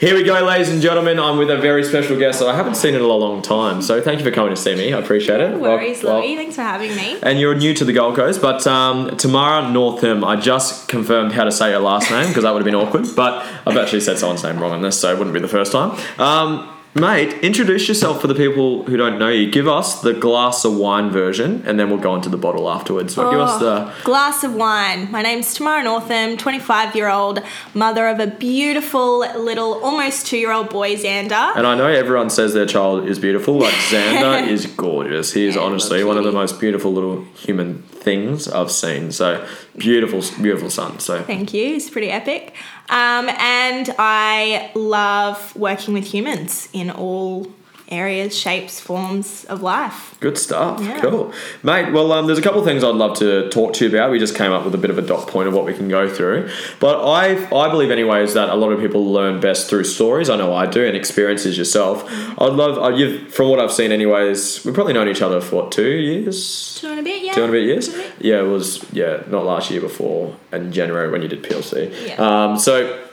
Here we go, ladies and gentlemen. I'm with a very special guest that I haven't seen in a long time. So thank you for coming to see me. I appreciate it. No worries, Well- Louie. Thanks for having me. and you're new to the Gold Coast, but um, Tamara Northam, I just confirmed how to say your last name because that would have been awkward, but I've actually said someone's name wrong on this, so it wouldn't be the first time. Um, mate, introduce yourself for the people who don't know you. Give us the glass of wine version, and then we'll go into the bottle afterwards. But give us oh, the. Oh, glass of wine. My name's Tamara Northam, 25 year old mother of a beautiful little, almost two year old boy, Xander. And I know everyone says their child is beautiful, but Xander is gorgeous. He is Yeah, honestly one of the most beautiful little human things I've seen. So beautiful, beautiful son. So Thank you. It's pretty epic. Um, and I love working with humans in all areas, shapes, forms of life. Good stuff. Yeah. Cool. Mate, well, um, there's a couple of things I'd love to talk to you about. We just came up with a bit of a dot point of what we can go through. But I, I believe, anyways, that a lot of people learn best through stories. I know I do, and experiences yourself. I'd love, uh, you've, from what I've seen, anyways, we've probably known each other for what, two years? Two and a bit, yeah. Two and a bit years? Two and a bit. Yeah, it was, yeah, not last year before, in January when you did PLC. Yeah. Um, so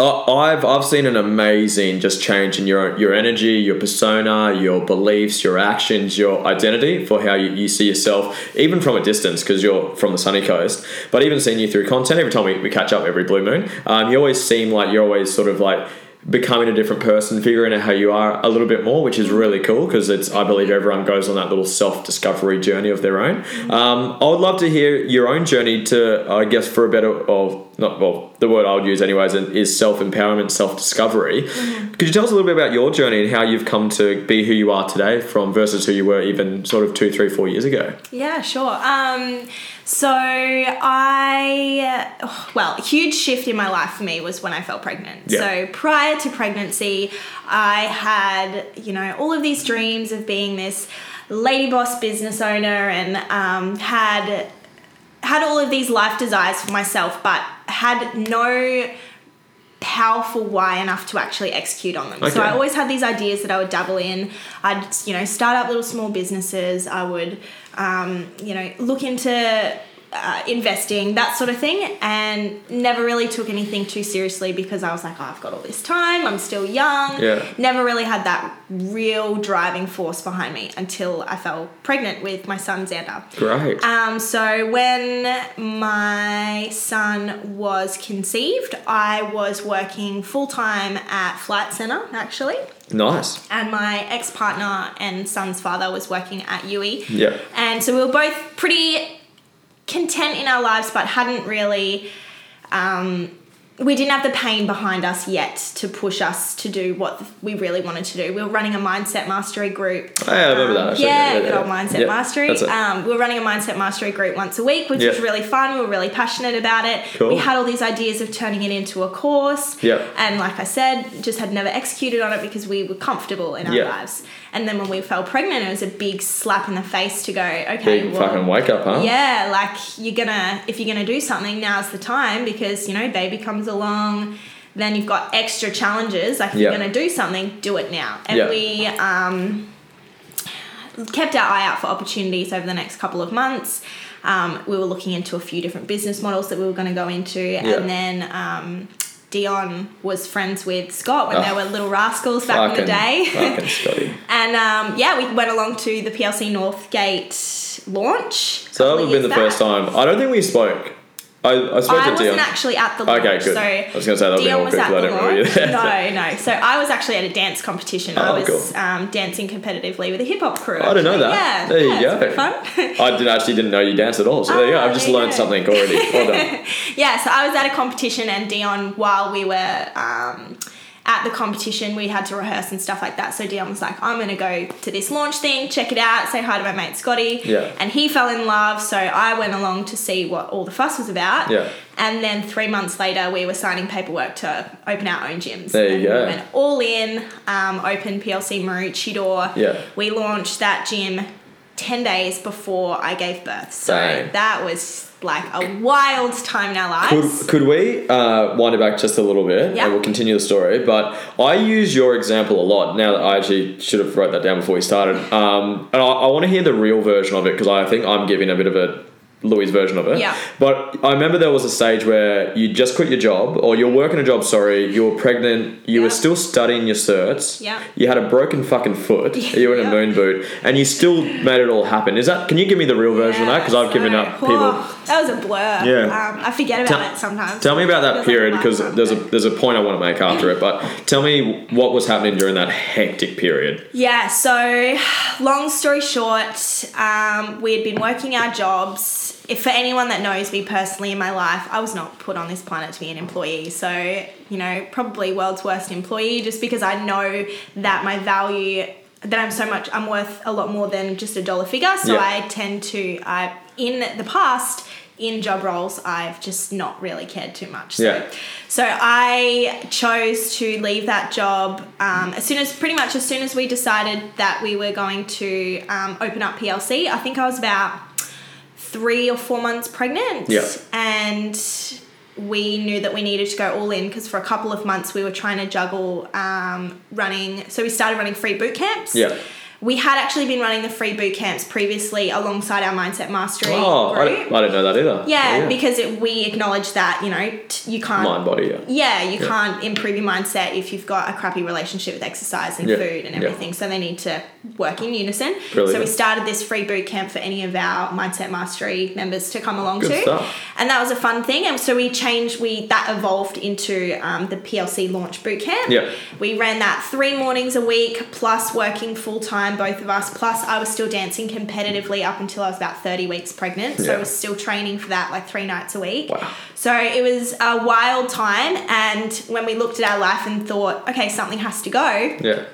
I've I've seen an amazing just change in your your energy, your persona, your beliefs, your actions, your identity for how you, you see yourself, even from a distance because you're from the sunny coast. But even seeing you through content, every time we, we catch up every blue moon, um, you always seem like you're always sort of like becoming a different person, figuring out how you are a little bit more, which is really cool because it's I believe everyone goes on that little self discovery journey of their own. Um, I would love to hear your own journey to I guess for a better of not well the word I would use anyways is self empowerment, self discovery. Could you tell us a little bit about your journey and how you've come to be who you are today from versus who you were even sort of two, three, four years ago? Yeah, sure. Um, so I, well, huge shift in my life for me was when I fell pregnant. Yeah. So prior to pregnancy, I had, you know, all of these dreams of being this lady boss business owner and um, had had all of these life desires for myself, but had no powerful why enough to actually execute on them. Okay. So I always had these ideas that I would dabble in. I'd you know start up little small businesses. I would um, you know look into uh, investing that sort of thing, and never really took anything too seriously because I was like, oh, I've got all this time. I'm still young. Yeah. Never really had that real driving force behind me until I fell pregnant with my son Xander. Great. Um, so when my son was conceived, I was working full time at Flight Centre actually, nice. and my ex partner and son's father was working at UE. Yeah. And so we were both pretty content in our lives, but hadn't really. Um, we didn't have the pain behind us yet to push us to do what we really wanted to do. We were running a mindset mastery group. Oh, yeah, I remember that, Um, actually. Yeah, Yeah, good old mindset Yeah, mastery. Um, we were running a mindset mastery group once a week, which was really fun. We were really passionate about it. Cool. We had all these ideas of turning it into a course. Yeah. And like I said, just had never executed on it because we were comfortable in our Yeah. lives. And then when we fell pregnant, it was a big slap in the face to go, okay, Big well, fucking wake up, huh? yeah, like you're gonna if you're gonna do something, now's the time because you know baby comes along, then you've got extra challenges. Like if Yeah. you're gonna do something, do it now. And Yeah. we um, kept our eye out for opportunities over the next couple of months. Um, we were looking into a few different business models that we were going to go into, Yeah. and then um, Dion was friends with Scott when Oh. they were little rascals back in the day. And um, yeah, we went along to the PLC Northgate launch. So that would have been the years first time. I don't think we spoke. I, I spoke I to wasn't Dion. actually at the launch. Okay, good. So I was gonna say that Dion was at I the you launch. No, no. So I was actually at a dance competition. I Oh, was cool. um, dancing competitively with a hip hop crew. I didn't know that. Yeah, There you yeah, go. It's fun. I did actually didn't know you danced at all. So there you go. Oh, I've just learned go. something already. Well done. yeah, so I was at a competition, and Dion, while we were um, at the competition, we had to rehearse and stuff like that. So Dion was like, "I'm gonna go to this launch thing, check it out, say hi to my mate Scotty." Yeah. And he fell in love, so I went along to see what all the fuss was about. Yeah. And then three months later, we were signing paperwork to open our own gyms. There you and go. We went all in, um, opened PLC Maroochydore. Yeah. We launched that gym 10 days before I gave birth. So Dang. that was like a wild time in our Could, could we uh, wind it back just a little bit Yeah. and we'll continue the story? But I use your example a lot now that I actually should have wrote that down before we started. Um, and I, I want to hear the real version of it because I think I'm giving a bit of a Louis' version of it. Yeah. But I remember there was a stage where you just quit your job, or you're working a job. Sorry, you were pregnant. You Yeah. were still studying your certs. Yeah. You had a broken fucking foot. You were in a moon boot, and you still made it all happen. Is that? Can you give me the real version of that? Because I've given up people. Oh, that was a blur. Yeah. Um, I forget about Tell- it sometimes. Tell me about that period because lifetime there's a there's a point I want to make after it. But tell me what was happening during that hectic period. Yeah, so long story short, um, we had been working our jobs. If for anyone that knows me personally in my life, I was not put on this planet to be an employee. So, you know, probably world's worst employee just because I know that my value that I'm so much I'm worth a lot more than just a dollar figure. So Yeah. I tend to I in the past in job roles I've just not really cared too much. So Yeah. so I chose to leave that job um, as soon as, pretty much as soon as we decided that we were going to um, open up PLC. I think I was about three or four months pregnant. Yeah. And we knew that we needed to go all in because for a couple of months we were trying to juggle um, running. So we started running free boot camps. Yeah. We had actually been running the free boot camps previously alongside our mindset mastery Oh, I, I didn't know that either. yeah, because it, we acknowledge that you know t- you can't mind body. Yeah. yeah, you can't improve your mindset if you've got a crappy relationship with exercise and Yeah, food and yeah. everything. So they need to work in unison. Brilliant. So we started this free boot camp for any of our mindset mastery members to come along Good to, stuff. and that was a fun thing. And so we changed. We that evolved into um, the PLC launch boot camp. Yeah. We ran that three mornings a week, plus working full time, both of us. Plus, I was still dancing competitively up until I was about 30 weeks pregnant. So Yeah. I was still training for that like three nights a week. Wow. So it was a wild time. And when we looked at our life and thought, okay, something has to go, Yeah.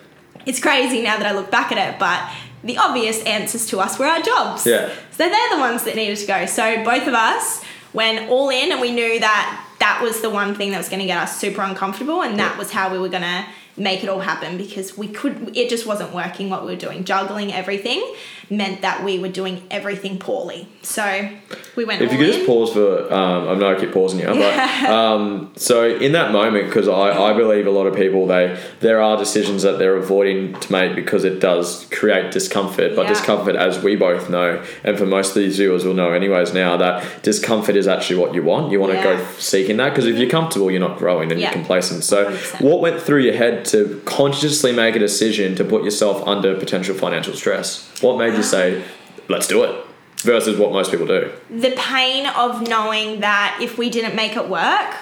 It's crazy now that I look back at it. But the obvious answers to us were our jobs. Yeah. So they're the ones that needed to go. So both of us went all in and we knew that that was the one thing that was going to get us super uncomfortable and that Yeah. was how we were going to make it all happen because we could it just wasn't working what we were doing juggling everything meant that we were doing everything poorly so we went If you could in just pause for, um, I know I keep pausing you, but um, so in that moment, because I, I believe a lot of people they there are decisions that they're avoiding to make because it does create discomfort, but Yeah. discomfort, as we both know, and for most of these viewers will know anyways now that discomfort is actually what you want. You want to Yeah. go seeking that because if you're comfortable, you're not growing and you're complacent. So, 100%. what went through your head to consciously make a decision to put yourself under potential financial stress? What made you say, "Let's do it"? Versus what most people do. the pain of knowing that if we didn't make it work,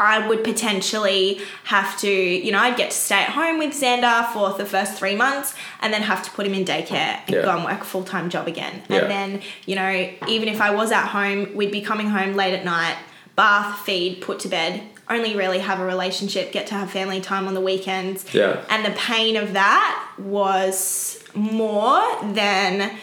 I would potentially have to, you know, I'd get to stay at home with Xander for the first three months and then have to put him in daycare and Yeah. go and work a full time job again. Yeah. And then, you know, even if I was at home, we'd be coming home late at night, bath, feed, put to bed, only really have a relationship, get to have family time on the weekends. Yeah. And the pain of that was more than,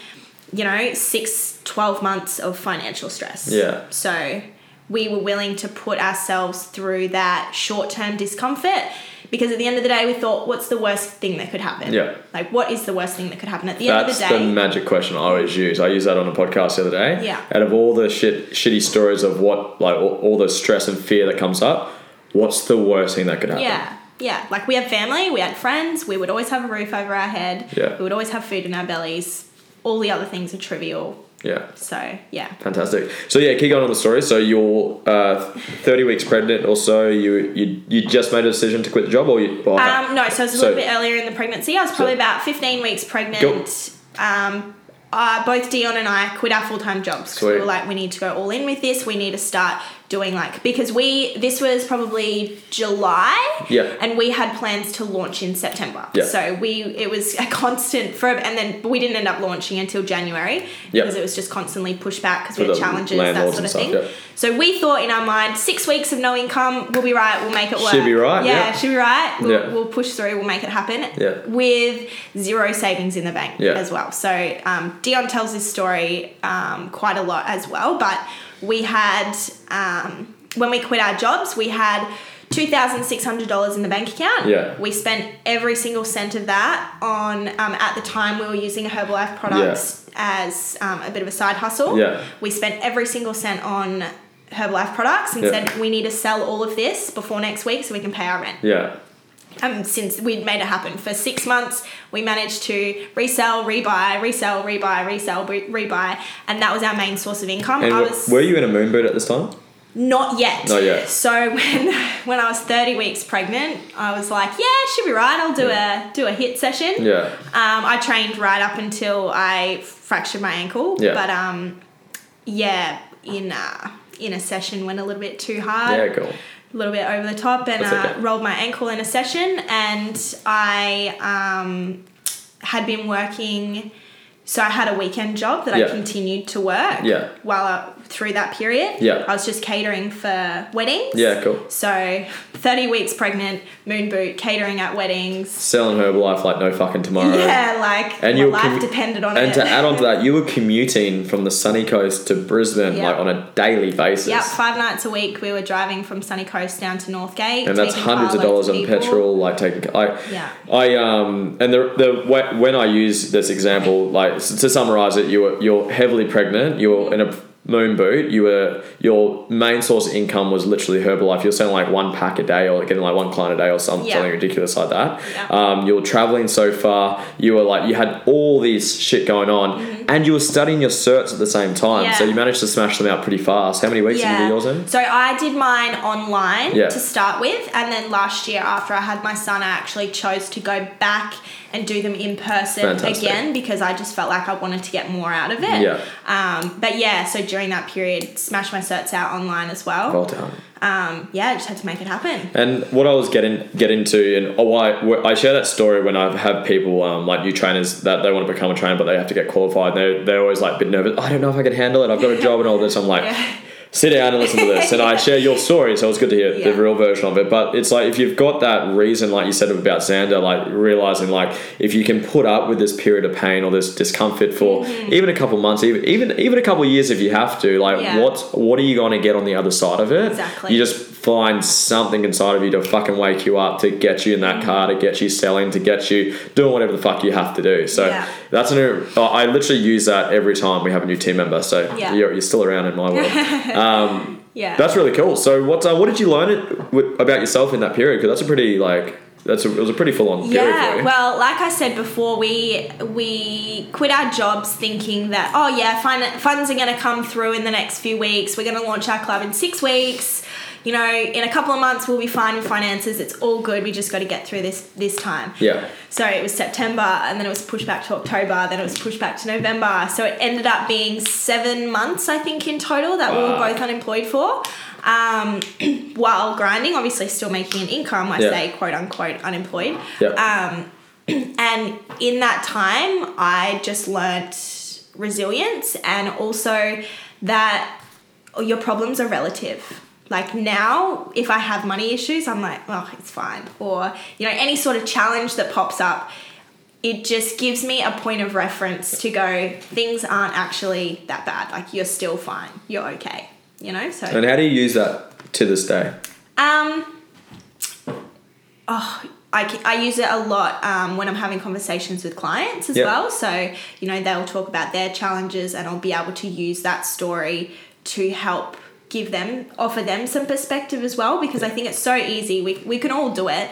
you know, six, 12 months of financial stress. Yeah. So we were willing to put ourselves through that short term discomfort because at the end of the day, we thought, what's the worst thing that could happen? Yeah. Like, what is the worst thing that could happen? At the That's end of the, day? That's the magic question I always use. I used that on a podcast the other day. Yeah. Out of all the shit, shitty stories of what, like all, all the stress and fear that comes up, what's the worst thing that could happen? yeah. Yeah, like we had family, we had friends, we would always have a roof over our head, Yeah. we would always have food in our bellies. All the other things are trivial. Yeah. So, yeah. Fantastic. So yeah, keep going on the story. So you're uh, 30 weeks pregnant or so. You you you just made a decision to quit the job, or you? Or Um, no, so it was a So- little bit earlier in the pregnancy. I was probably So- about 15 weeks pregnant. Cool. Um, uh, both Dion and I quit our full time jobs because we were like, we need to go all in with this. We need to start doing like because we this was probably July. Yeah. And we had plans to launch in September. Yeah. So we it was a constant for and then we didn't end up launching until January Yeah. because it was just constantly pushed back because we had challenges that sort of and thing. yeah. So we thought in our mind six weeks of no income, we'll be right. We'll make it work. Should be right, Yeah, yeah. should be right. We'll, Yeah. we'll push through. We'll make it happen. Yeah. With zero savings in the bank Yeah. as well. So um, Dion tells this story um, quite a lot as well. But we had um, when we quit our jobs, we had. Two thousand six hundred dollars in the bank account. Yeah. We spent every single cent of that on. Um, at the time, we were using Herbalife products as um, a bit of a side hustle. Yeah. We spent every single cent on Herbalife products and Yeah. said we need to sell all of this before next week so we can pay our rent. Yeah. Um, since we'd made it happen for six months, we managed to resell, rebuy, resell, rebuy, resell, re- rebuy, and that was our main source of income. And I was were you in a moon boot at this time? not yet. Not yet. So when when I was thirty weeks pregnant, I was like, yeah, she'll be right. I'll do a do a HIIT session. Yeah. Um, I trained right up until I fractured my ankle. Yeah. But um, yeah, in uh, in a session went a little bit too hard. Yeah, cool. A little bit over the top and uh, okay. rolled my ankle in a session, and I um, had been working. So I had a weekend job that Yeah. I continued to work. Yeah. While I, through that period. Yeah. I was just catering for weddings. Yeah, cool. So, 30 weeks pregnant, moon boot, catering at weddings. Selling Herbalife like no fucking tomorrow. Yeah, like And my life commu- depended on And it. And to add on to that, you were commuting from the sunny coast to Brisbane Yeah. like on a daily basis. Yep, five nights a week we were driving from Sunny Coast down to Northgate. and that's hundreds of dollars on petrol like taking I Yeah. I um and the the when I use this example like to summarize it you were you're heavily pregnant You're in a moon boot you were your main source of income was literally Herbalife you're selling like one pack a day or getting like one client a day or something, Yeah. something ridiculous like that Yeah. um, you're traveling so far you were like you had all this shit going on and you were studying your certs at the same time. Yeah. so you managed to smash them out pretty fast how many weeks did you do yours in So I did mine online Yeah. to start with, and then last year after I had my son, I actually chose to go back and do them in person Fantastic. again because I just felt like I wanted to get more out of it. Yeah. Um, but yeah, so during that period, smashed my certs out online as well. well done Um, yeah, I just had to make it happen. And what I was getting get into, and oh, I, I share that story when I have people um, like new trainers that they want to become a trainer, but they have to get qualified. They're they're always like a bit nervous. I don't know if I can handle it. I've got a job and all this. I'm like. Yeah. Sit down and listen to this, and I share your story, so it's good to hear Yeah. the real version of it. But it's like if you've got that reason, like you said about Xander, like realizing like if you can put up with this period of pain or this discomfort for even a couple months, even even even a couple years if you have to, like Mm-hmm. Yeah. what what are you going to get on the other side of it? Exactly. You just find something inside of you to fucking wake you up, to get you in that car, to get you selling, to get you doing whatever the fuck you have to do. So Yeah. that's an. I literally use that every time we have a new team member. So you're, you're still around in my world. um, Yeah. that's really cool. So what uh, what did you learn it, about yourself in that period? Because that's a pretty like that's a, it was a pretty full on Yeah, well, like I said before, we we quit our jobs thinking that oh yeah, funds are going to come through in the next few weeks. We're going to launch our club in six weeks. You know, in a couple of months we'll be fine with finances. It's all good. We just got to get through this this time. yeah. So it was September, and then it was pushed back to October. Then it was pushed back to November. So it ended up being seven months, I think, in total that we were both unemployed for. Um, while grinding, obviously still making an income. I Yeah. say quote unquote unemployed. Yeah. Um, and in that time, I just learnt resilience and also that your problems are relative. Like now, if I have money issues, I'm like, oh, it's fine. Or, you know, any sort of challenge that pops up, it just gives me a point of reference to go, things aren't actually that bad. Like, you're still fine. You're okay. You know? So. And how do you use that to this day? Um, oh, I, I use it a lot um, when I'm having conversations with clients as Yep. well. So, you know, they'll talk about their challenges and I'll be able to use that story to help give them, offer them some perspective as well because I think it's so easy. We, we can all do it.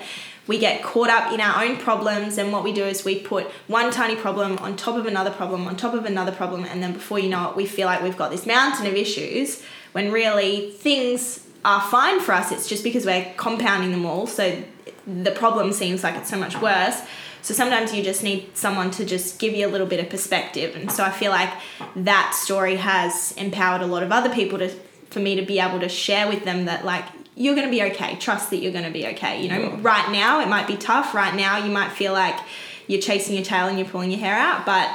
We get caught up in our own problems, and what we do is we put one tiny problem on top of another problem, on top of another problem, and then before you know it, we feel like we've got this mountain of issues when really things are fine for us. It's just because we're compounding them all, so the problem seems like it's so much worse. So sometimes you just need someone to just give you a little bit of perspective, and so I feel like that story has empowered a lot of other people to for me to be able to share with them that like you're going to be okay. Trust that you're going to be okay. You know, right now it might be tough. Right now you might feel like you're chasing your tail and you're pulling your hair out, but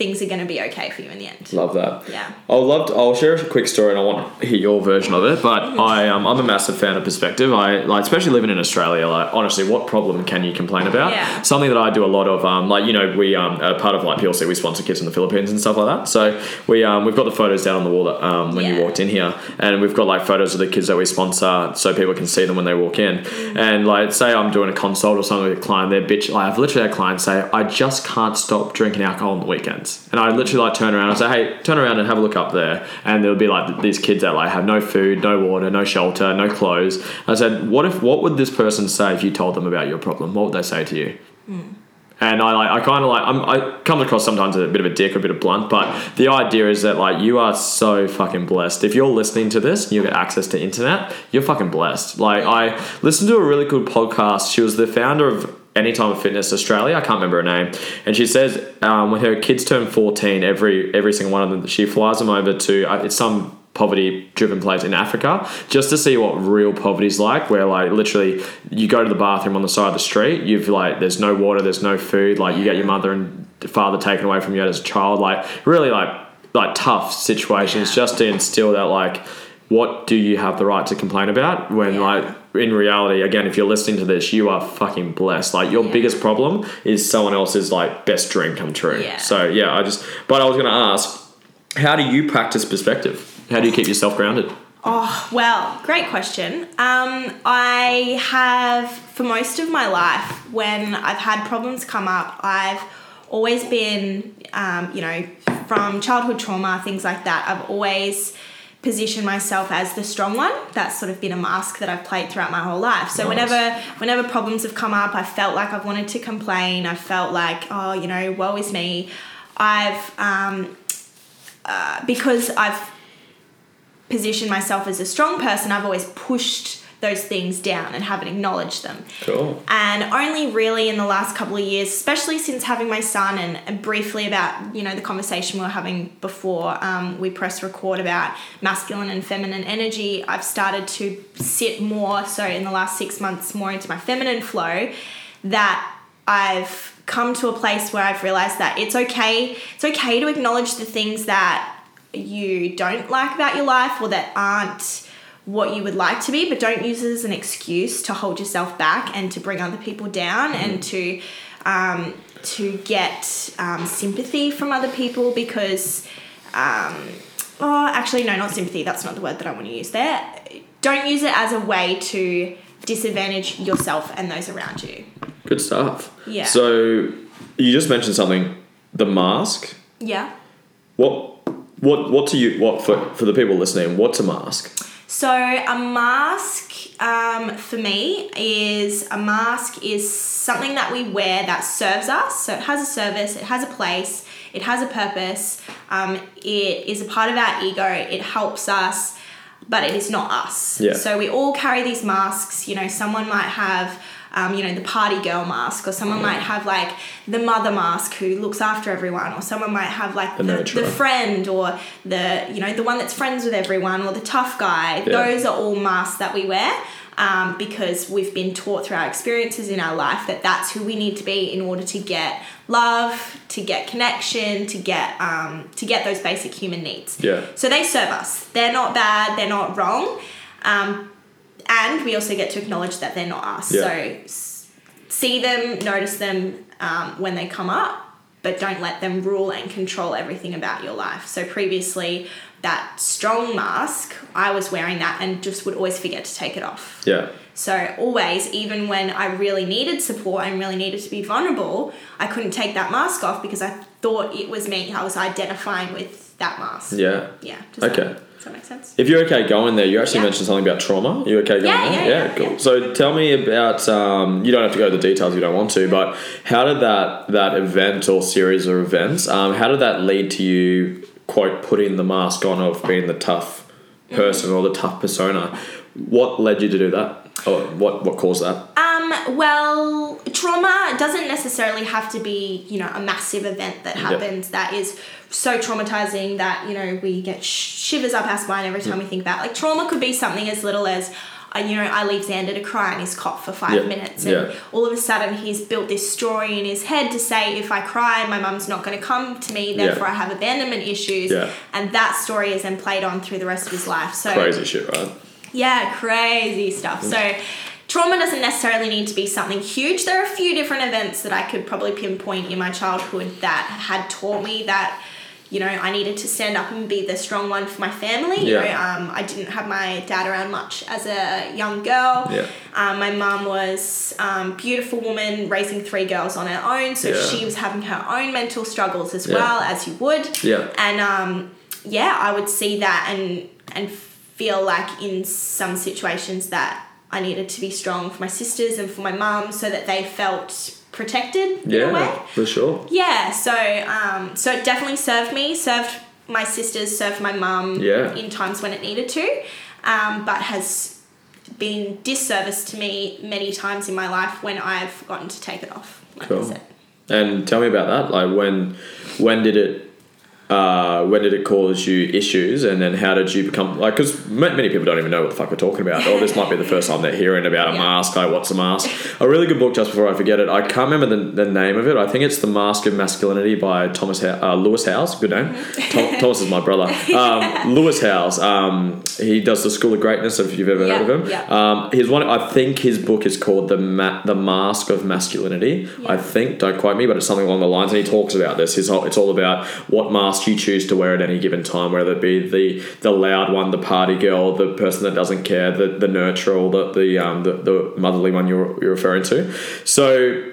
things are going to be okay for you in the end. Love that. Yeah. I'll love. To, I'll share a quick story, and I want to hear your version of it. But Mm-hmm. I, um, I'm a massive fan of perspective. I like, especially living in Australia. Like, honestly, what problem can you complain about? Yeah. Something that I do a lot of. Um, like, you know, we um, are part of like PLC. We sponsor kids in the Philippines and stuff like that. So we um, we've got the photos down on the wall that, um, when you walked in here, and we've got like photos of the kids that we sponsor, so people can see them when they walk in. Mm-hmm. And like, say I'm doing a consult or something with a client, they're bitch. Like, I've literally had clients say, "I just can't stop drinking alcohol on the weekends." Minutes. And I literally like turn around and say, hey, turn around and have a look up there. And there would be like these kids that like have no food, no water, no shelter, no clothes. I said, what if what would this person say if you told them about your problem? What would they say to you? Hmm. And I like I kind of like I'm, I come across sometimes as a bit of a dick, or a bit of blunt, but the idea is that like you are so fucking blessed. If you're listening to this and you get access to internet, you're fucking blessed. Like I listened to a really good podcast. She was the founder of Anytime Fitness Australia. I can't remember her name, and she says um, when her kids turn 14, every every single one of them, she flies them over to uh, it's some poverty driven place in Africa just to see what real poverty's like where like literally you go to the bathroom on the side of the street you've like there's no water there's no food like you get your mother and father taken away from you as a child like really like like tough situations just to instill that like what do you have the right to complain about when Yeah. like in reality again if you're listening to this you are fucking blessed like your Yeah. biggest problem is someone else's like best dream come true Yeah. so yeah i just but i was going to ask how do you practice perspective how do you keep yourself grounded Oh, well, great question. Um, I have, for most of my life, when I've had problems come up, I've always been, um, you know, from childhood trauma, things like that, I've always positioned myself as the strong one. That's sort of been a mask that I've played throughout my whole life. So Nice. whenever whenever problems have come up, I felt like I've wanted to complain. I felt like, oh, you know, woe is me. I've um, uh, because I've positioned myself as a strong person, I've always pushed those things down and haven't acknowledged them. cool And only really in the last couple of years, especially since having my son, and, and briefly about you know the conversation we were having before um, we press record about masculine and feminine energy, I've started to sit more. So in the last six months, more into my feminine flow. That I've come to a place where I've realized that it's okay. It's okay to acknowledge the things that you don't like about your life or that aren't what you would like to be, but don't use it as an excuse to hold yourself back and to bring other people down and to um, to get um, sympathy from other people because um, oh actually no not sympathy. That's not the word that I want to use there. Don't use it as a way to disadvantage yourself and those around you. Good stuff. Yeah. so you just mentioned something the mask. Yeah. What what what do you what for, for the people listening what's a mask So a mask um, for me is a mask is something that we wear that serves us. So it has a service, it has a place, it has a purpose. Um, it is a part of our ego. It helps us, but it is not us. Yeah. So we all carry these masks. You know, someone might have. Um, you know the party girl mask, or someone might have like the mother mask who looks after everyone, or someone might have like The the, the friend or the you know the one that's friends with everyone or the tough guy. Yeah. those are all masks that we wear um, because we've been taught through our experiences in our life that that's who we need to be in order to get love to get connection to get um, to get those basic human needs. Yeah. so they serve us. They're not bad they're not wrong um, and we also get to acknowledge that they're not us Yeah. so see them notice them um, when they come up but don't let them rule and control everything about your life. So previously, that strong mask, I was wearing that and just would always forget to take it off. yeah So always, even when I really needed support and really needed to be vulnerable, I couldn't take that mask off because I thought it was me. I was identifying with that mask. yeah Yeah. Okay. That, does that make sense? If you're okay going there, you actually Yeah. mentioned something about trauma. You okay going Yeah, there? yeah, yeah, cool. yeah. So tell me about. Um, you don't have to go to the details if you don't want to, but how did that that event or series of events? Um, how did that lead to you quote putting the mask on of being the tough person or the tough persona? What led you to do that? Or what what caused that? Um, well, trauma doesn't necessarily have to be, you know, a massive event that happens that is so traumatizing that, you know, we get shivers up our spine every time we think about. it. Like trauma could be something as little as uh, you know, I leave Xander to cry in his cot for five Yeah, minutes, and yeah. all of a sudden he's built this story in his head to say, if I cry, my mum's not going to come to me, therefore I have abandonment issues, and that story is then played on through the rest of his life. So Crazy shit, right? Yeah, crazy stuff. So, trauma doesn't necessarily need to be something huge. There are a few different events that I could probably pinpoint in my childhood that had taught me that, you know, I needed to stand up and be the strong one for my family. You Yeah. know, um, I didn't have my dad around much as a young girl. Yeah. Um, my mum was um, beautiful woman raising three girls on her own, so Yeah. she was having her own mental struggles as Yeah. well as you would. Yeah. And um, yeah, I would see that and and feel like in some situations that I needed to be strong for my sisters and for my mum so that they felt protected in a way. Yeah, for sure. Yeah, so um, so it definitely served me, served my sisters, served my mum Yeah. in times when it needed to, um, but has been disservice to me many times in my life when I've forgotten to take it off. Like I Cool. said. And tell me about that. Like when when did it uh, when did it cause you issues, and then how did you become like? Because many people don't even know what the fuck we're talking about. Or this might be the first time they're hearing about a Yeah. mask. Like, what's a mask? A really good book. Just before I forget it, I can't remember the, the name of it. I think it's the Mask of Masculinity by Thomas uh, Lewis Howes. Good name. Tom, Thomas is my brother. Um, Lewis Howes. Um, he does the School of Greatness. If you've ever Yeah, heard of him. yeah. Um, his one. I think his book is called the Ma- the Mask of Masculinity. I think. Don't quote me, but it's something along the lines. And he talks about this. His whole, it's all about what mask you choose to wear at any given time, whether it be the the loud one, the party girl, the person that doesn't care, the the nurturer, the the um, the, the motherly one you're you're referring to. So.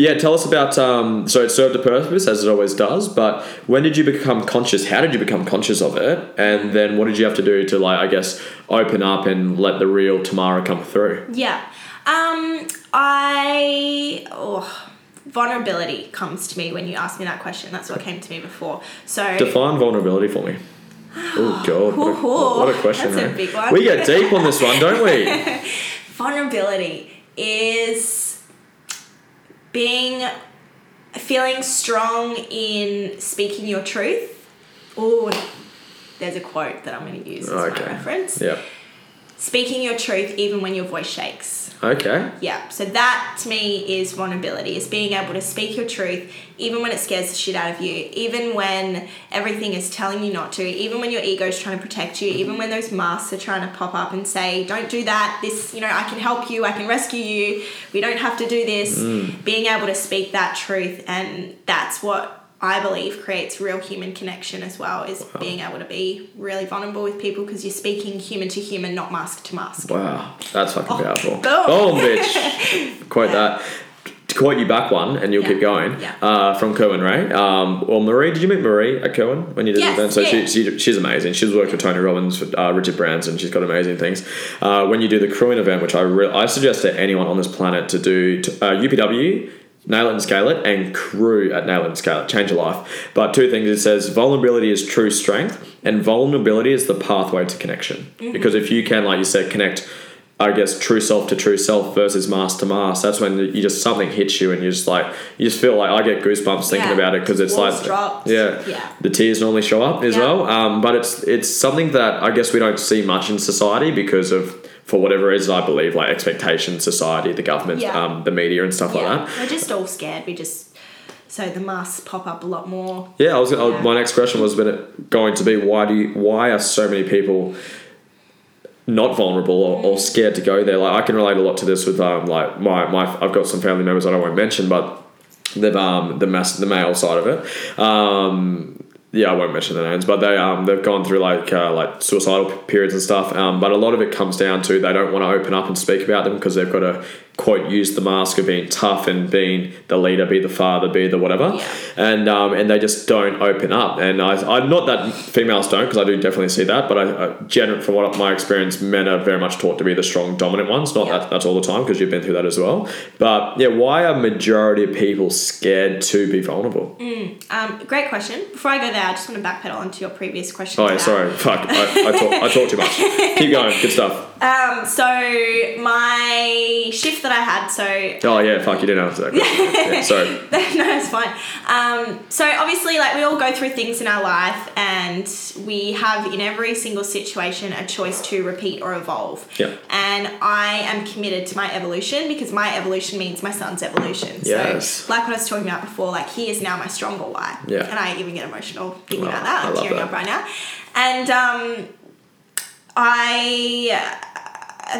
Yeah, tell us about. Um, so it served a purpose, as it always does. But when did you become conscious? How did you become conscious of it? And then what did you have to do to, like, I guess, open up and let the real Tamara come through? Yeah. Um, I oh, vulnerability comes to me when you ask me that question. That's what came to me before. So Define vulnerability for me. Oh god, what a, what a question! that's a eh? big one. We get deep on this one, don't we? vulnerability is being feeling strong in speaking your truth. Oh, there's a quote that I'm going to use as Okay. my reference. yeah. Speaking your truth even when your voice shakes. Okay. Yeah, so that to me is vulnerability, is being able to speak your truth even when it scares the shit out of you, even when everything is telling you not to, even when your ego is trying to protect you, even when those masks are trying to pop up and say, don't do that, this, you know, I can help you, I can rescue you, we don't have to do this. Mm. Being able to speak that truth, and that's what I believe creates real human connection as well, is being able to be really vulnerable with people because you're speaking human to human, not mask to mask. Wow, that's fucking powerful. boom. Boom, bitch. Quote that. To quote you back one, and you'll Yeah. keep going. Yeah. Uh, from Kerwin Rae. Um, well, Marie, did you meet Marie at Kerwin when you did Yes, the event? So yeah. she, she, she's amazing. She's worked with Tony Robbins, uh, Richard Branson. She's got amazing things. Uh, when you do the crewing event, which I re- I suggest to anyone on this planet to do to, uh, UPW. Nail it and scale it, and crew at nail it and scale it. Change your life. But two things it says vulnerability is true strength, and vulnerability is the pathway to connection. Mm-hmm. Because if you can, like you said, connect I guess true self to true self versus mask to mask. That's when you just something hits you and you just like you just feel like I get goosebumps thinking Yeah. about it because it's Walls like dropped. yeah, Yeah. the tears normally show up as Yeah. well. Um, but it's it's something that I guess we don't see much in society because of for whatever reason I believe like expectation, society, the government, Yeah. um, the media and stuff like that. we're just all scared. We just so the masks pop up a lot more. Yeah, I was. I- my next question was going to be why do you, why are so many people not vulnerable or, or scared to go there? Like I can relate a lot to this with um like my my I've got some family members that I won't mention, but they've um the mass the male side of it. Um, yeah, I won't mention the names, but they um they've gone through like uh, like suicidal periods and stuff. Um, but a lot of it comes down to they don't want to open up and speak about them because they've got to quote use the mask of being tough and being the leader, be the father, be the whatever, Yeah. and um and they just don't open up. And I I'm not that females don't because I do definitely see that, but I, I generally from what my experience, men are very much taught to be the strong dominant ones. Not Yeah. that that's all the time because you've been through that as well. But yeah, why are majority of people scared to be vulnerable? Um, great question. Before I go there, I just want to backpedal onto your previous question. Oh, yeah, sorry. Fuck. I, I, talk, I talk too much. Keep going. Good stuff. Um, so my shift that I had, so Oh, yeah. Fuck. You didn't answer that question. Yeah, sorry. no, it's fine. Um, so obviously, like we all go through things in our life, and we have in every single situation a choice to repeat or evolve. Yeah. And I am committed to my evolution because my evolution means my son's evolution. Yes. So, like what I was talking about before, like he is now my stronger Y. Yeah. And I even get emotional thinking Oh, about that. I'm tearing that. up right now. And um, I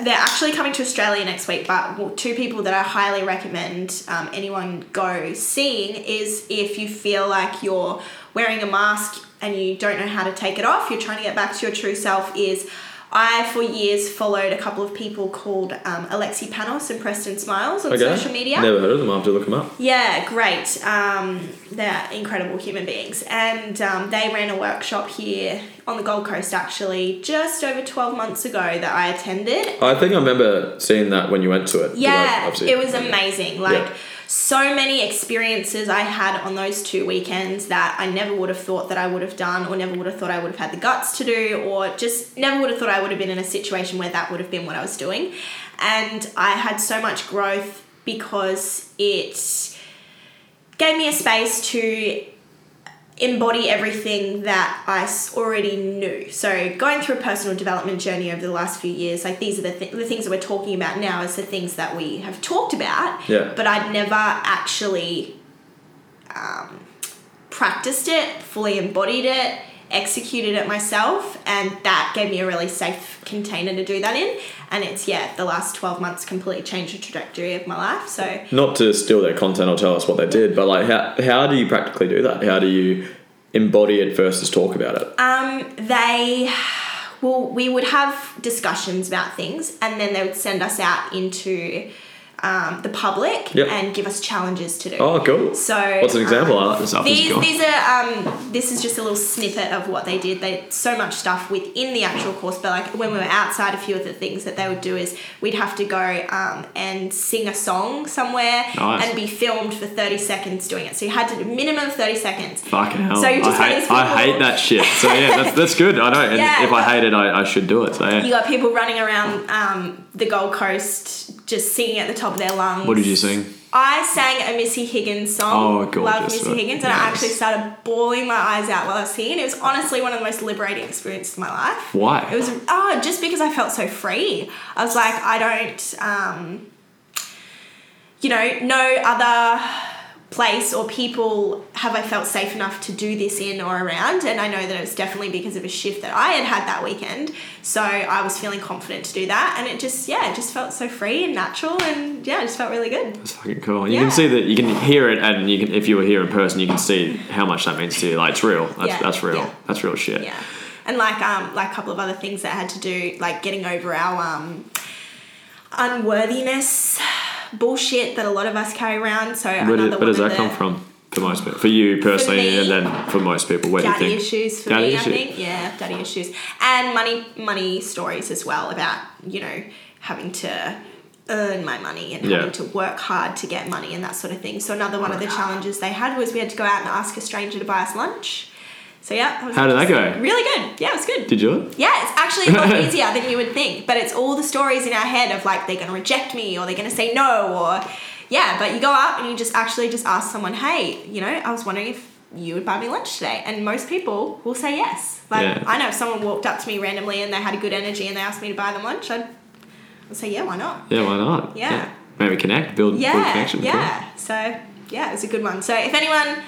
they're actually coming to Australia next week, but two people that I highly recommend um, anyone go seeing is if you feel like you're wearing a mask and you don't know how to take it off, you're trying to get back to your true self, is I, for years, followed a couple of people called um, Alexi Panos and Preston Smiles on Okay. social media. Never heard of them. I'll have to look them up. Yeah, great. Um, they're incredible human beings. And um, they ran a workshop here on the Gold Coast actually just over 12 months ago that I attended. I think I remember seeing that when you went to it. Yeah, it was amazing. Like, Yeah. So many experiences I had on those two weekends that I never would have thought that I would have done, or never would have thought I would have had the guts to do, or just never would have thought I would have been in a situation where that would have been what I was doing. And I had so much growth because it gave me a space to embody everything that I already knew. So going through a personal development journey over the last few years, like these are the, th- the things that we're talking about now is the things that we have talked about, Yeah. but I'd never actually um, practiced it, fully embodied it, executed it myself, and that gave me a really safe container to do that in. And it's, yeah, the last 12 months completely changed the trajectory of my life. So Not to steal their content or tell us what they did, but like, how, how do you practically do that? How do you embody it versus talk about it? Um, they, well, we would have discussions about things, and then they would send us out into um, the public Yep. and give us challenges to do. Oh, cool. So What's an example? um, like the stuff this These, got. these are um, this is just a little snippet of what they did. They so much stuff within the actual course, but like when we were outside, a few of the things that they would do is we'd have to go um, and sing a song somewhere Nice. and be filmed for thirty seconds doing it. So you had to do minimum of thirty seconds. Fucking hell. So you just I, hate, I hate that shit. So yeah, that's, that's good. I know. And Yeah. if I hate it, I, I should do it. So yeah. You got people running around um, the Gold Coast just singing at the top of their lungs. What did you sing? I sang a Missy Higgins song. Oh, Love gorgeous. Missy Higgins, and I actually started bawling my eyes out while I was singing. It was honestly one of the most liberating experiences of my life. Why? It was oh, just because I felt so free. I was like, I don't, um, you know, no other place or people have I felt safe enough to do this in or around. And I know that it was definitely because of a shift that I had had that weekend. So I was feeling confident to do that, and it just yeah, it just felt so free and natural, and yeah, it just felt really good. It's fucking cool. And you Yeah. can see that you can hear it, and you can if you were here in person, you can see how much that means to you. Like it's real. That's Yeah, that's real. yeah. That's real shit. Yeah. And like um like a couple of other things that I had to do, like getting over our um unworthiness bullshit that a lot of us carry around. So Where, another did, where does that come from? For most people, for you personally, me, and then for most people, where do you think? Daddy issues for Daddy me, issues. I think. Yeah, daddy issues. And money money stories as well about, you know, having to earn my money and Yeah. having to work hard to get money and that sort of thing. So another one of the challenges they had was we had to go out and ask a stranger to buy us lunch. So yeah, How did that go? Really good. Yeah, it was good. Did you? Yeah, it's actually a lot easier than you would think. But it's all the stories in our head of like they're gonna reject me or they're gonna say no or yeah. But you go up and you just actually just ask someone, hey, you know, I was wondering if you would buy me lunch today, and most people will say yes. Like Yeah. I know if someone walked up to me randomly and they had a good energy and they asked me to buy them lunch, I'd, I'd say yeah, why not? Yeah, why not? Yeah. Maybe connect, build, build Yeah, connection. cool. yeah. So yeah, it was a good one. So if anyone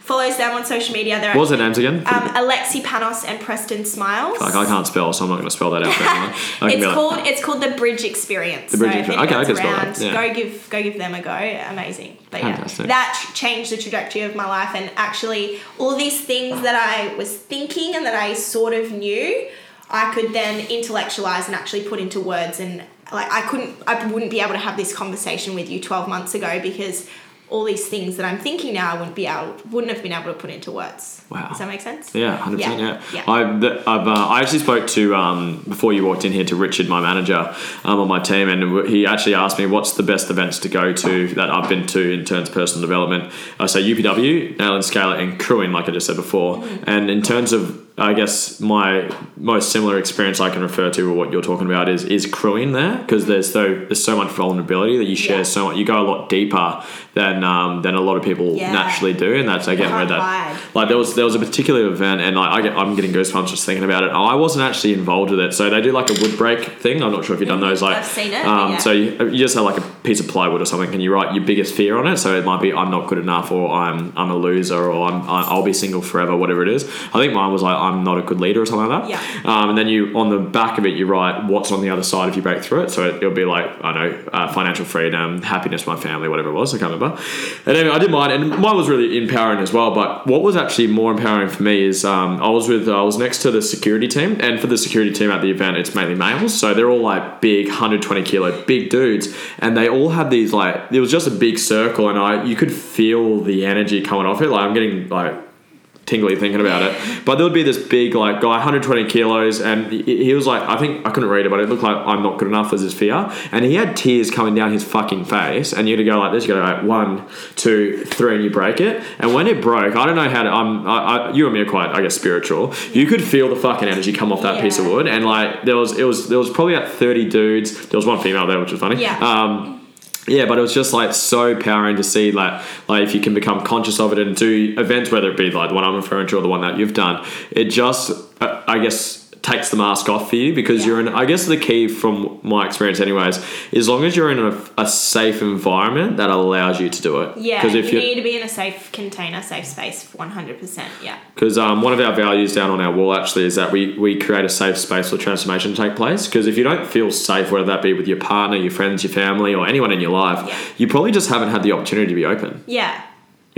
follows them on social media, they're What was their names again? um, Alexi Panos and Preston Smiles. like I can't spell, so I'm not going to spell that out for anyone. It's be like, called it's called the Bridge Experience. The Bridge so Experience. Okay, I can spell that, yeah. Go give go give them a go. Amazing. But Fantastic. yeah, that changed the trajectory of my life, and actually all these things that I was thinking and that I sort of knew, I could then intellectualize and actually put into words. And like I couldn't, I wouldn't be able to have this conversation with you twelve months ago because. All these things that I'm thinking now, I wouldn't be able, wouldn't have been able to put into words. Wow. Does that make sense? Yeah, hundred percent. Yeah, Yeah, yeah. I've, I've uh, I actually spoke to um, before you walked in here to Richard, my manager um, on my team, and he actually asked me what's the best events to go to that I've been to in terms of personal development. I say UPW, Nail and Scale, and crewing, like I just said before. Mm-hmm. And in terms of I guess my most similar experience I can refer to, or what you're talking about, is is crewing there because there's so there's so much vulnerability that you share Yeah. so much. You go a lot deeper than um, than a lot of people Yeah. naturally do, and that's again where that like there was there was a particular event, and like I get, I'm getting goosebumps just thinking about it. I wasn't actually involved with it, so they do like a wood break thing. I'm not sure if you've done those. Like I've seen it, Um, yeah. So you, you just have like a piece of plywood or something, and you write your biggest fear on it. So it might be I'm not good enough, or I'm I'm a loser, or I'm I'll be single forever, whatever it is. I think mine was like I'm not a good leader or something like that. Yeah. Um, and then you on the back of it you write what's on the other side if you break through it. So it'll be like I don't know uh, financial freedom, happiness, my family, whatever it was. I can't remember. And anyway, I did mine, and mine was really empowering as well. But what was actually more empowering for me is um, I was with I was next to the security team, and for the security team at the event, it's mainly males, so they're all like big, 120 kilo, big dudes, and they all had these like it was just a big circle, and I you could feel the energy coming off it. Like I'm getting like tingly thinking about it. But there would be this big like guy, 120 kilos, and he was like, I think I couldn't read it, but it looked like I'm not good enough as his fear, and he had tears coming down his fucking face, and you had to go like this, you go like one, two, three, and you break it, and when it broke, I don't know how to. I'm, I, I, you and me are quite, I guess, spiritual. You could feel the fucking energy come off that piece of wood, and like there was, it was, there was probably about 30 dudes. There was one female there, which was funny. Yeah. Um, yeah, but it was just like so empowering to see like like if you can become conscious of it and do events, whether it be like the one I'm referring to or the one that you've done, it just uh, I guess takes the mask off for you because Yeah. you're in. I guess the key from my experience, anyways, as long as you're in a, a safe environment that allows you to do it. Yeah, Because if you need to be in a safe container, safe space, one hundred percent. Yeah. because um, one of our values down on our wall actually is that we, we create a safe space for transformation to take place. Because if you don't feel safe, whether that be with your partner, your friends, your family, or anyone in your life, Yeah. you probably just haven't had the opportunity to be open. Yeah.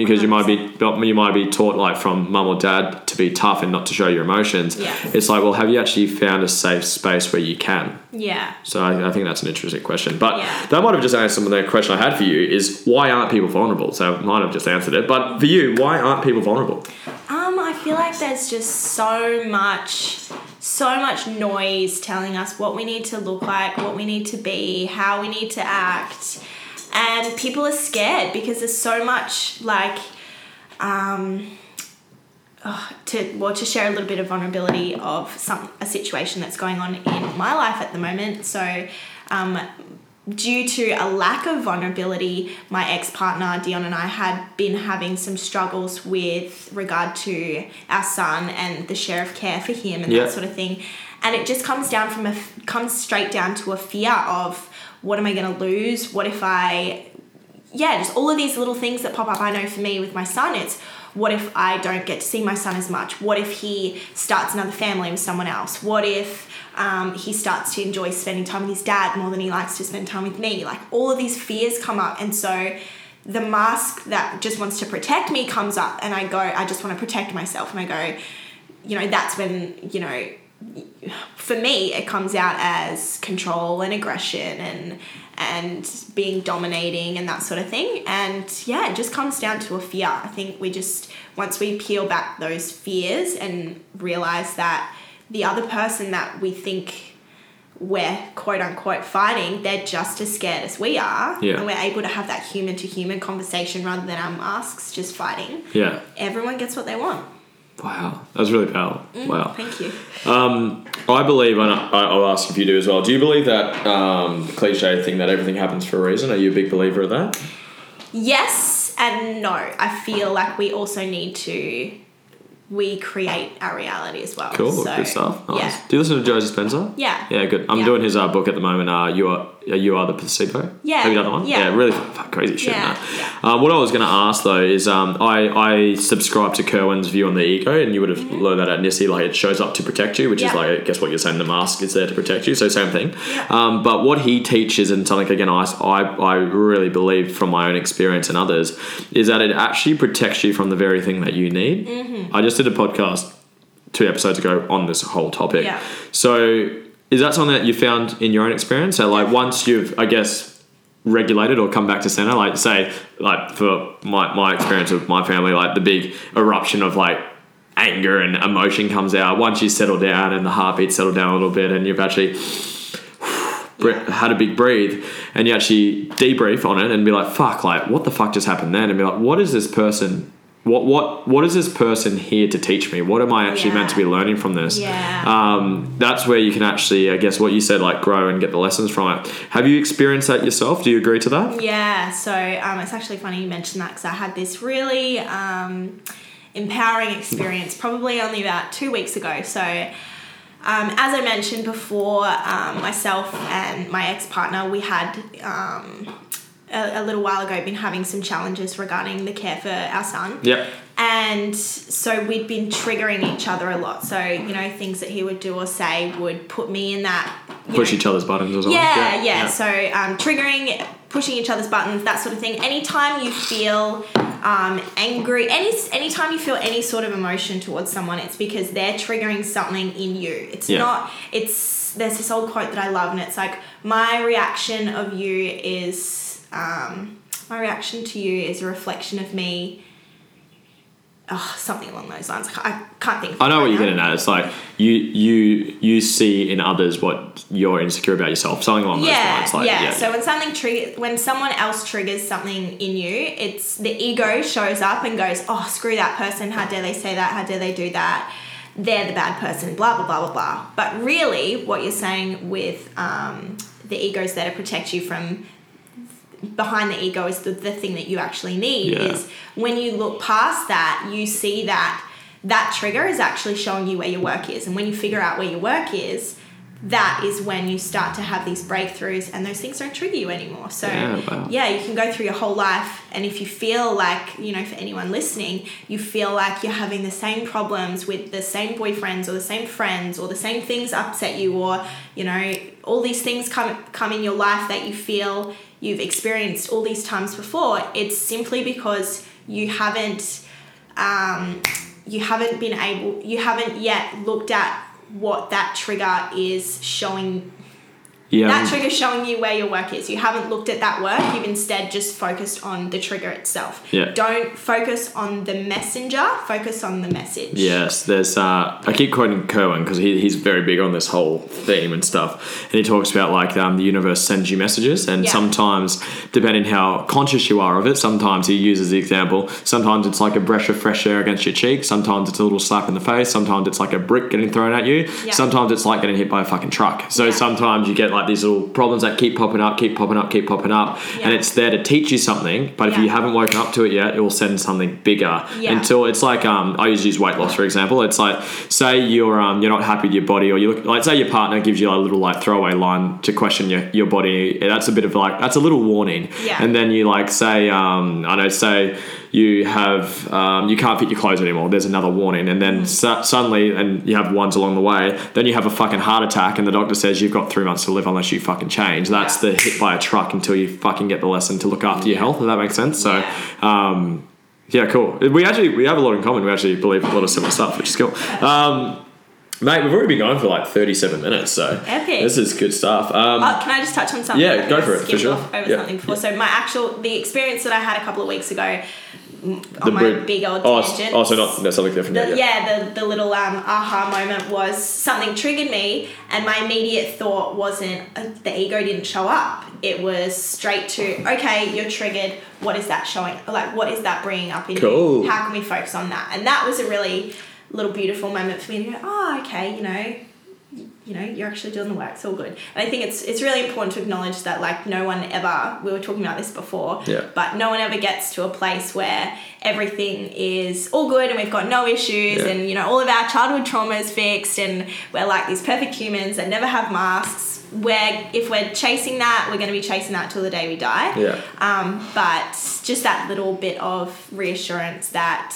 Because you might be you might be taught like from mum or dad to be tough and not to show your emotions. Yeah. It's like, well, have you actually found a safe space where you can? Yeah. So I, I think that's an interesting question. But Yeah. that might have just answered some of the question I had for you is why aren't people vulnerable? So I might have just answered it. But for you, why aren't people vulnerable? Um, I feel like there's just so much, so much noise telling us what we need to look like, what we need to be, how we need to act, and people are scared because there's so much like, um, oh, to well to share a little bit of vulnerability of some a situation that's going on in my life at the moment. So, um, due to a lack of vulnerability, my ex partner Dion and I had been having some struggles with regard to our son and the share of care for him and Yeah. that sort of thing. And it just comes down from a comes straight down to a fear of what am I going to lose? What if I yeah, just all of these little things that pop up. I know for me with my son, it's what if I don't get to see my son as much? What if he starts another family with someone else? What if um, he starts to enjoy spending time with his dad more than he likes to spend time with me? Like all of these fears come up, and so the mask that just wants to protect me comes up, and I go, I just want to protect myself, and I go, you know, that's when you know for me it comes out as control and aggression and and being dominating and that sort of thing. And yeah it just comes down to a fear. I think we just once we peel back those fears and realize that the other person that we think we're quote unquote fighting they're just as scared as we are. Yeah. and we're able to have that human to human conversation rather than our masks just fighting. Yeah. everyone gets what they want Wow, that was really powerful. Wow. thank you Um, I believe, and I, I'll ask if you do as well. Do you believe that um, cliche thing that everything happens for a reason? Are you a big believer of that? Yes and no. I feel like we also need to we create our reality as well. Cool, So, good stuff. Nice. Yeah. Do you listen to Joe Dispenza? Yeah. Yeah, good. I'm Yeah. doing his uh, book at the moment. Uh, you are you are the placebo. Yeah, Have you done that one? yeah. really fuck, crazy shit. Yeah. Uh, what I was going to ask though is, um, I I subscribe to Kerwin's view on the ego, and you would have learned that at NISI. Like it shows up to protect you, which is Mm-hmm. Like guess what you're saying. The mask is there to protect you. So same thing. Yeah. Um, but what he teaches, and something again, I, I I really believe from my own experience and others, is that it actually protects you from the very thing that you need. Mm-hmm. I just did a podcast two episodes ago on this whole topic. Yeah. So is that something that you found in your own experience? So like once you've, I guess, regulated or come back to center, like say, like for my, my experience with my family, like the big eruption of like anger and emotion comes out. Once you settle down and the heartbeat settle down a little bit and you've actually had a big breathe and you actually debrief on it and be like, fuck, like what the fuck just happened then? And be like, what is this person? What what what is this person here to teach me? What am I actually meant to be learning from this? Yeah. Um, that's where you can actually, I guess, what you said, like grow and get the lessons from it. Have you experienced that yourself? Do you agree to that? Yeah, so um, it's actually funny you mentioned that because I had this really um, empowering experience probably only about two weeks ago. So, um, as I mentioned before, um, myself and my ex partner, we had um, a, a little while ago been having some challenges regarding the care for our son. Yep. And so we'd been triggering each other a lot. So, you know, things that he would do or say would put me in that. Push know, each other's buttons or something. yeah, yeah. So um, triggering, pushing each other's buttons, that sort of thing. Anytime you feel um, angry, any anytime you feel any sort of emotion towards someone, it's because they're triggering something in you. It's Yeah. not. It's there's this old quote that I love, and it's like my reaction of you is um, my reaction to you is a reflection of me. Oh, something along those lines. I can't, think. Of I know what right you're now. getting at. It's like you you you see in others what you're insecure about yourself. Something along those lines. Like, yeah. So when something trigger, when someone else triggers something in you, it's the ego shows up and goes, "Oh, screw that person! How dare they say that? How dare they do that? They're the bad person." Blah blah blah blah blah. But really, what you're saying with um, the ego's there to protect you from behind the ego is the, the thing that you actually need Yeah. is when you look past that you see that that trigger is actually showing you where your work is and when you figure out where your work is that is when you start to have these breakthroughs and those things don't trigger you anymore so Yeah, wow. yeah you can go through your whole life and if you feel like you know for anyone listening you feel like you're having the same problems with the same boyfriends or the same friends or the same things upset you or you know all these things come come in your life that you feel you've experienced all these times before it's simply because you haven't um, you haven't been able you haven't yet looked at what that trigger is showing yeah. that trigger showing you where your work is. You haven't looked at that work, you've instead just focused on the trigger itself. Yeah. Don't focus on the messenger, focus on the message. Yes, there's. Uh, I keep quoting Kerwin because he, he's very big on this whole theme and stuff, and he talks about like um, the universe sends you messages, and Yeah. sometimes, depending how conscious you are of it, sometimes he uses the example. Sometimes it's like a breath of fresh air against your cheek. Sometimes it's a little slap in the face. Sometimes it's like a brick getting thrown at you. Yeah. Sometimes it's like getting hit by a fucking truck. So sometimes you get like these little problems that keep popping up, keep popping up, keep popping up, Yeah. and it's there to teach you something. But if you haven't woken up to it yet, it will send something bigger Yeah. until it's like um, I usually use weight loss for example. It's like say you're um, you're not happy with your body, or you look like say your partner gives you a little like throwaway line to question your, your body. That's a bit of like that's a little warning. Yeah. And then you like say um, I know say you have um, you can't fit your clothes anymore. There's another warning, and then su- suddenly and you have ones along the way. Then you have a fucking heart attack, and the doctor says you've got three months to live unless you fucking change. That's the hit by a truck until you fucking get the lesson to look after your health. If that makes sense. So. Yeah. Um, yeah, cool. We actually we have a lot in common. We actually believe a lot of similar stuff, which is cool. Um, mate, we've already been going for like thirty-seven minutes, so Epic. this is good stuff. Um, Oh, can I just touch on something? Yeah, go for it, for sure. off over Yeah. something before. So my actual the experience that I had a couple of weeks ago mm, the on my brid- big old oh, tangent. Oh, so not no, something different. The, yeah, yeah, the, the little um, aha moment was something triggered me, and my immediate thought wasn't uh, the ego didn't show up. It was straight to okay, you're triggered. What is that showing? Like, what is that bringing up in Cool. you? How can we focus on that? And that was a really little beautiful moment for me to go, oh, okay, you know, you know, you're actually doing the work. It's all good. And I think it's it's really important to acknowledge that like no one ever. We were talking about this before. Yeah. But no one ever gets to a place where everything is all good and we've got no issues Yeah. and you know all of our childhood trauma is fixed and we're like these perfect humans that never have masks. Where if we're chasing that, we're going to be chasing that till the day we die. yeah. Um, but just that little bit of reassurance that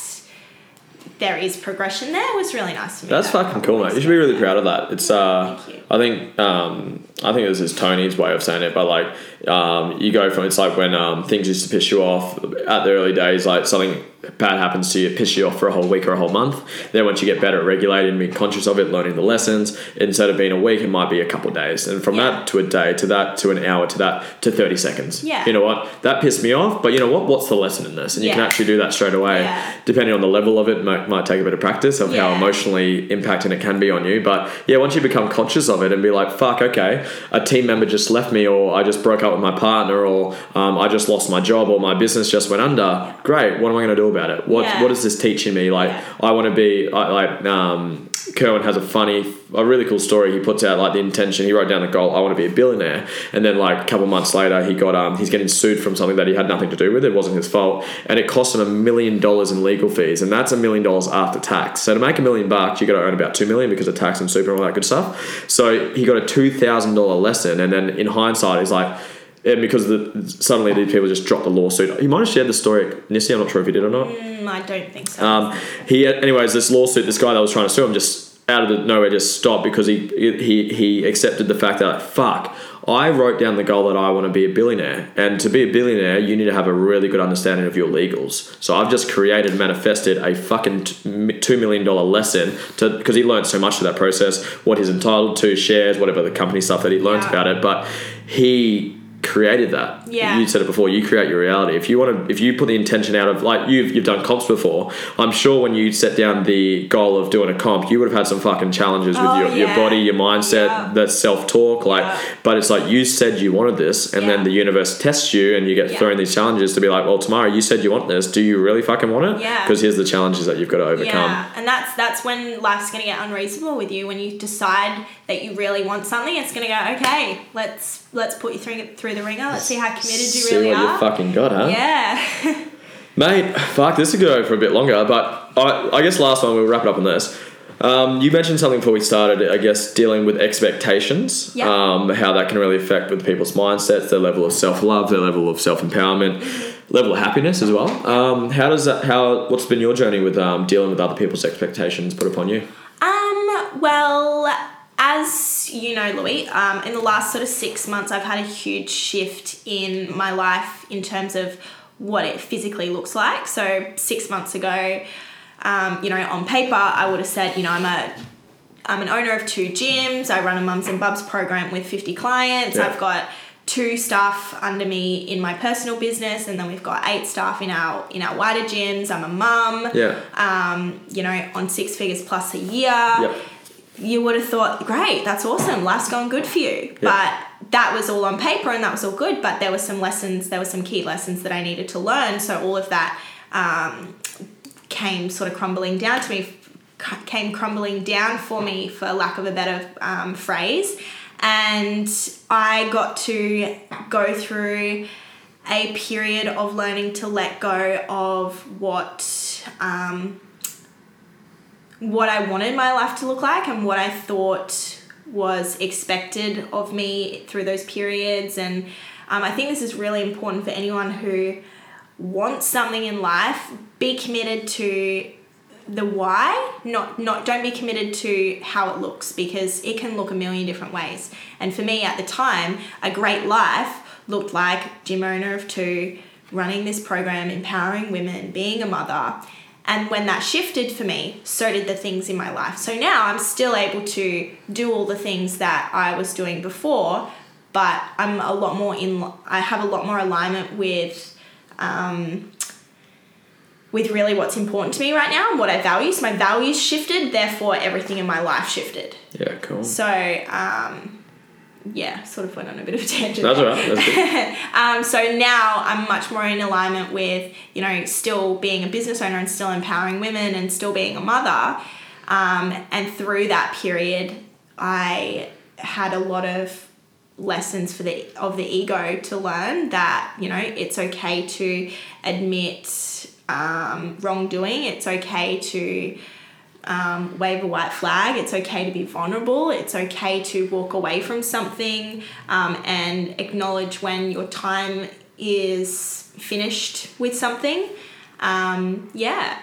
there is progression there was really nice to me. That's That fucking cool, mate. You should be really proud of that. It's uh, Thank you. I think um, I think this is Tony's way of saying it, but like um, you go from it's like when um, things used to piss you off at the early days, like something bad happens to you, piss you off for a whole week or a whole month. Then once you get better at regulating, and being conscious of it, learning the lessons, instead of being a week, it might be a couple of days, and from Yeah. that to a day to that to an hour to that to thirty seconds. Yeah. You know what? That pissed me off, but you know what? What's the lesson in this? And you can actually do that straight away. Yeah. Depending on the level of it, might, might take a bit of practice of how Yeah. emotional emotionally impacting it can be on you. But yeah, once you become conscious of it and be like, fuck, okay, a team member just left me, or I just broke up with my partner, or um, I just lost my job, or my business just went under. Great, what am I going to do about it? What Yeah. What is this teaching me? Like, Yeah. I want to be I, like. Um, Kerwin has a funny, a really cool story. He puts out like the intention. He wrote down the goal. I want to be a billionaire. And then like a couple months later, he got um, he's getting sued from something that he had nothing to do with. It wasn't his fault, and it cost him a million dollars in legal fees, and that's a million dollars after tax. So to make a million bucks, you got to earn about two million because of tax and super and all that good stuff. So he got a two thousand dollar lesson, and then in hindsight, he's like and because the, suddenly these people just dropped the lawsuit. He might have shared the story at. I'm not sure if he did or not. Mm, I don't think so. Um, he, anyways, this lawsuit, this guy that was trying to sue him, just out of the nowhere just stopped because he he he accepted the fact that fuck. I wrote down the goal that I want to be a billionaire, and to be a billionaire, you need to have a really good understanding of your legals. So I've just created, manifested a fucking two million dollar lesson to because he learned so much of that process, what he's entitled to, shares, whatever the company stuff that he learned Yeah. about it. But he created that. Yeah. You said it before. You create your reality. If you want to, if you put the intention out of like you've you've done comps before, I'm sure when you set down the goal of doing a comp, you would have had some fucking challenges with Oh, your, your body, your mindset, Yeah. that self talk. Like, Yeah. but it's like you said you wanted this, and Yeah. then the universe tests you, and you get Yeah. thrown these challenges to be like, well, tomorrow you said you want this. Do you really fucking want it? Yeah. Because here's the challenges that you've got to overcome. Yeah, and that's that's when life's gonna get unreasonable with you. When you decide that you really want something, it's gonna go okay. Let's let's put you through it through the ringer. Let's see how committed you See really what you are. fucking got, huh? yeah, Mate, fuck, this could go for a bit longer, but I, I guess last one we'll wrap it up on this. Um, you mentioned something before we started, I guess, dealing with expectations, Yeah. um, how that can really affect with people's mindsets, their level of self love, their level of self empowerment, level of happiness as well. Um, how does that? How? What's been your journey with um, dealing with other people's expectations put upon you? Um, well, as you know, Louis, um, in the last sort of six months, I've had a huge shift in my life in terms of what it physically looks like. So, six months ago, um, you know, on paper, I would have said, you know, I'm a I'm an owner of two gyms. I run a mums and bubs program with 50 clients. Yeah. I've got two staff under me in my personal business, and then we've got eight staff in our in our wider gyms. I'm a mum. Yeah. Um, you know, on six figures plus a year Yep. You would have thought, great, that's awesome, life's going good for you. But that was all on paper and that was all good, but there were some lessons, there were some key lessons that I needed to learn. So all of that um, came sort of crumbling down to me, came crumbling down for me, for lack of a better um, phrase. And I got to go through a period of learning to let go of what. Um, what I wanted my life to look like and what I thought was expected of me through those periods. And um, I think this is really important for anyone who wants something in life. Be committed to the why, not not don't be committed to how it looks because it can look a million different ways. And for me at the time, a great life looked like gym owner of two, running this program, empowering women, being a mother. And when that shifted for me, so did the things in my life. So now I'm still able to do all the things that I was doing before, but I'm a lot more in. I have a lot more alignment with, um, with really what's important to me right now and what I value. So my values shifted, therefore everything in my life shifted. Yeah. Cool. So um, yeah, sort of went on a bit of a tangent. That's there. all right. That's good. Um, so now I'm much more in alignment with, you know, still being a business owner and still empowering women and still being a mother. Um, and through that period, I had a lot of lessons for the of the ego to learn that you know it's okay to admit um, wrongdoing. It's okay to um, wave a white flag. It's okay to be vulnerable. It's okay to walk away from something um, and acknowledge when your time is finished with something. Um, yeah.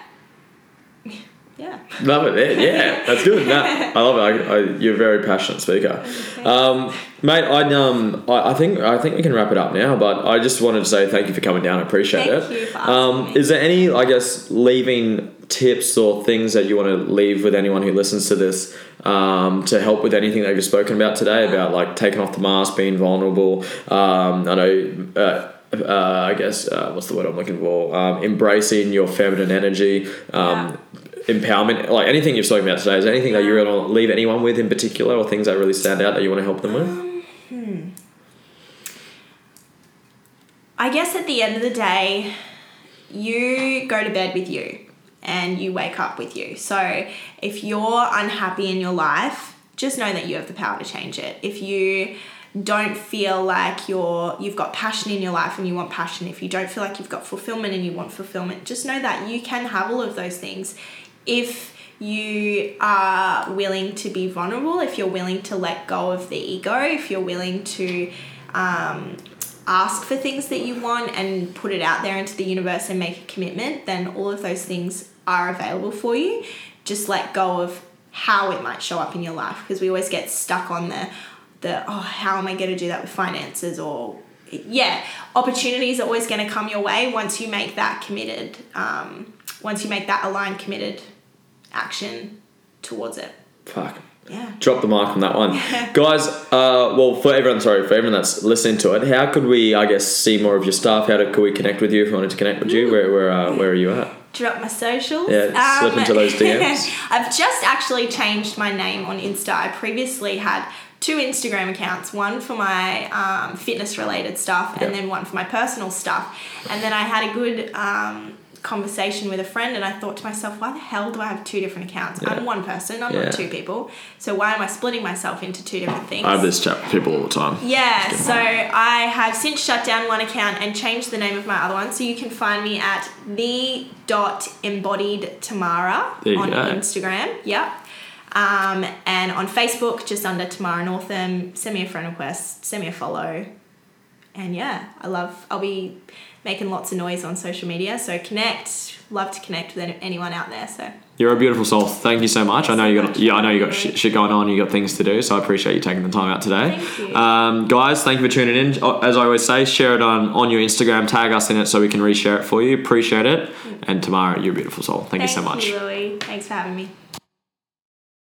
Yeah. Love it. Yeah, that's good. No, I love it. I, I, you're a very passionate speaker, um, mate. I um, I, I think I think we can wrap it up now. But I just wanted to say thank you for coming down. I appreciate Thank it. um, is there any, I guess, leaving tips or things that you want to leave with anyone who listens to this um, to help with anything that you've spoken about today about like taking off the mask, being vulnerable? Um, I know. Uh, uh, I guess uh, what's the word I'm looking for? Um, embracing your feminine energy, um, empowerment, like anything you've spoken about today. Is there anything that you really want to leave anyone with in particular, or things that really stand out that you want to help them with? Hmm. I guess at the end of the day, you go to bed with you and you wake up with you. So if you're unhappy in your life, just know that you have the power to change it. If you don't feel like you're you've got passion in your life and you want passion, if you don't feel like you've got fulfillment and you want fulfillment, just know that you can have all of those things. If you are willing to be vulnerable, if you're willing to let go of the ego, if you're willing to um, ask for things that you want and put it out there into the universe and make a commitment, then all of those things are available for you. Just let go of how it might show up in your life because we always get stuck on the the oh how am I going to do that with finances or yeah opportunities are always going to come your way once you make that committed um, once you make that aligned committed action towards it Fuck. yeah Drop the mic on that one, guys. Uh, well, for everyone, sorry, for everyone that's listening to it, how could we, I guess, see more of your stuff? How do, could we connect with you if we wanted to connect with you? Where, where, uh, where are you at? Drop my socials. Um, Yeah, slip into those DMs. I've just actually changed my name on Insta. I previously had two Instagram accounts, one for my um, fitness related stuff and Yeah. then one for my personal stuff. And then I had a good um, conversation with a friend and I thought to myself, why the hell do I have two different accounts? Yeah. I'm one person, I'm Yeah. not two people. So why am I splitting myself into two different things? I have this chat with people all the time. Yeah, so I have since shut down one account and changed the name of my other one. So you can find me at the dot embodied Tamara on go. Instagram. Yep. Um, and on Facebook, just under Tamara Northam. Send me a friend request, send me a follow. And yeah, I love, I'll be making lots of noise on social media. So connect, love to connect with anyone out there. So You're a beautiful soul. Thank you so much. I know you got Thank yeah, I know you got shit, shit going on. You got things to do, so I appreciate you taking the time out today. Thank. Um, guys, thank you for tuning in. As I always say, share it on on your Instagram. Tag us in it so we can reshare it for you. Appreciate it. And Tamara, you're a beautiful soul. Thank, you so much. you, Louie. Thanks for having me.